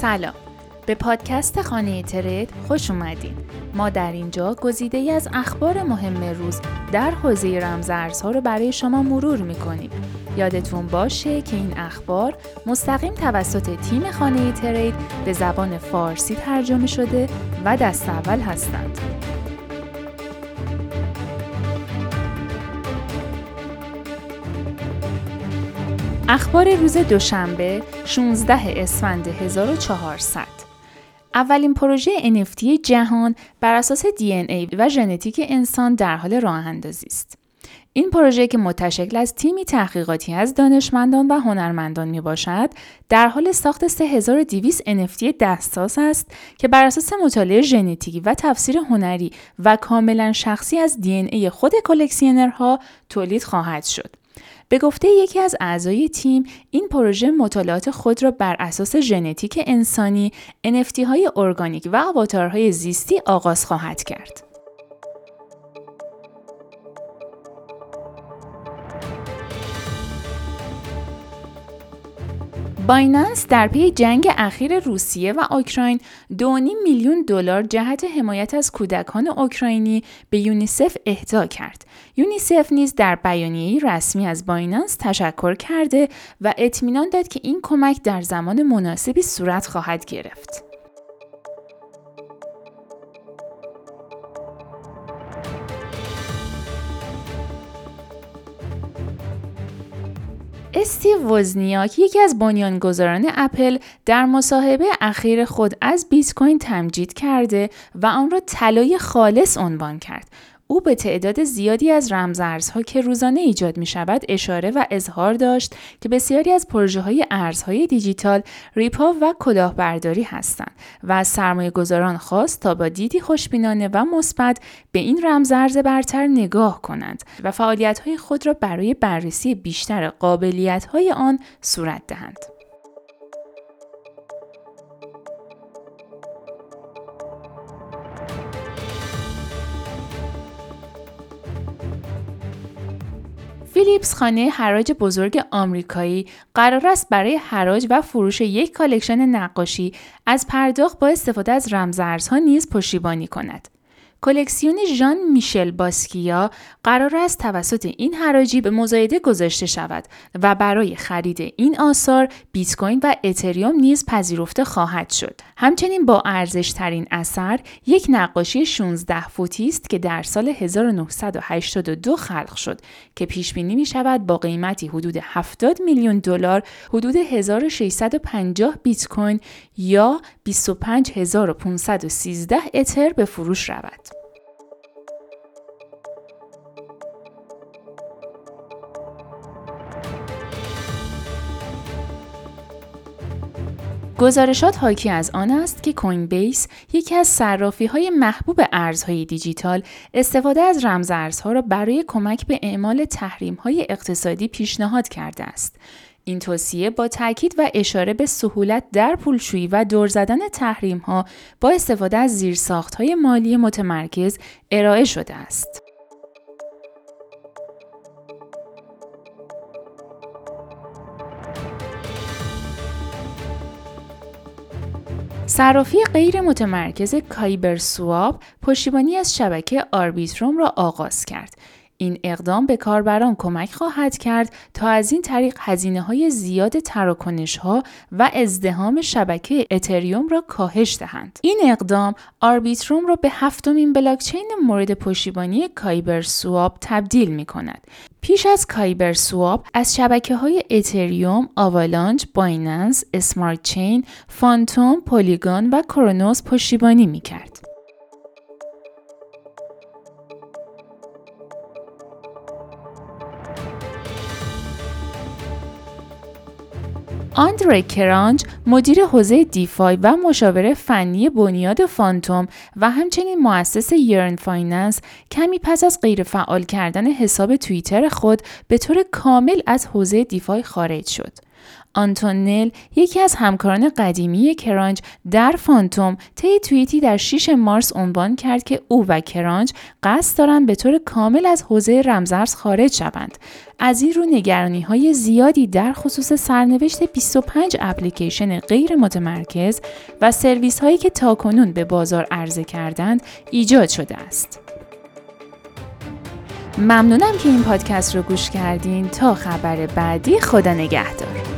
سلام. به پادکست خانه ترید خوش اومدین. ما در اینجا گزیده ای از اخبار مهم روز در حوزه رمزارزها رو برای شما مرور می‌کنیم. یادتون باشه که این اخبار مستقیم توسط تیم خانه ترید به زبان فارسی ترجمه شده و دست اول هستند. اخبار روز دوشنبه 16 اسفند 1400 اولین پروژه NFT جهان بر اساس DNA و ژنتیک انسان در حال راه اندازی است. این پروژه که متشکل از تیمی تحقیقاتی از دانشمندان و هنرمندان می باشد، در حال ساخت 3200 NFT دستاس است که بر اساس مطالعه ژنتیکی و تفسیر هنری و کاملا شخصی از دی خود کلکسیونرها تولید خواهد شد. به گفته یکی از اعضای تیم این پروژه مطالعات خود را بر اساس ژنتیک انسانی NFT های ارگانیک و آواتارهای زیستی آغاز خواهد کرد. بایننس در پی جنگ اخیر روسیه و اوکراین 2.5 میلیون دلار جهت حمایت از کودکان اوکراینی به یونیسف اهدا کرد. یونیسف نیز در بیانیه‌ای رسمی از Binance تشکر کرده و اطمینان داد که این کمک در زمان مناسبی صورت خواهد گرفت. استیو وزنیاک. یکی از بنیانگذاران اپل در مصاحبه اخیر خود از بیت کوین تمجید کرده و آن را طلای خالص عنوان کرد. او به تعداد زیادی از رمزارزها که روزانه ایجاد می شود اشاره و اظهار داشت که بسیاری از پروژه های ارزهای دیجیتال ریپا و کلاهبرداری هستند و از سرمایه گذاران خواست تا با دیدی خوشبینانه و مثبت به این رمزارز برتر نگاه کنند و فعالیت های خود را برای بررسی بیشتر قابلیت های آن صورت دهند. فیلیپس خانه حراج بزرگ آمریکایی قرار است برای حراج و فروش یک collection نقاشی از پرداخت با استفاده از رمزارزها نیز پشتیبانی کند. کلکسیون ژان میشل باسکیا قرار است توسط این حراجی به مزایده گذاشته شود و برای خرید این آثار بیت کوین و اتریوم نیز پذیرفته خواهد شد. همچنین با ارزش ترین اثر یک نقاشی 16 فوتی است که در سال 1982 خلق شد که پیش بینی می شود با قیمتی حدود 70 میلیون دلار حدود 1650 بیت کوین یا 25513 اتر به فروش رود. گزارشات حاکی از آن است که کوین بیس یکی از صرافی های محبوب ارزهای دیجیتال استفاده از رمز ارزها را برای کمک به اعمال تحریم های اقتصادی پیشنهاد کرده است. این توصیه با تاکید و اشاره به سهولت در پولشویی و دور زدن تحریم ها با استفاده از زیرساخت های مالی متمرکز ارائه شده است. صرافی غیر متمرکز KyberSwap پشتیبانی از شبکه Arbitrum را آغاز کرد. این اقدام به کاربران کمک خواهد کرد تا از این طریق هزینه های زیاد تراکنش ها و ازدحام شبکه اتریوم را کاهش دهند. این اقدام Arbitrum را به هفتمین بلاکچین مورد پشتیبانی KyberSwap تبدیل می کند. پیش از KyberSwap از شبکه های اتریوم، Avalanche، Binance Smart Chain، Fantom، Polygon و Cronos پشتیبانی می کرد. آندره کرانج مدیر حوزه DeFi و مشاور فنی بنیاد Fantom و همچنین مؤسس Yearn Finance کمی پس از غیرفعال کردن حساب توییتر خود به طور کامل از حوزه DeFi خارج شد. آنتون یکی از همکاران قدیمی کرانج در Fantom طی توییتی در 6 مارس عنوان کرد که او و کرانج قصد دارند به طور کامل از حوزه رمزارز خارج شوند از این رو نگرانی های زیادی در خصوص سرنوشت 25 اپلیکیشن غیر متمرکز و سرویس هایی که تاکنون به بازار عرضه کردند ایجاد شده است. ممنونم که این پادکست رو گوش کردین تا خبر بعدی خدا نگهدار.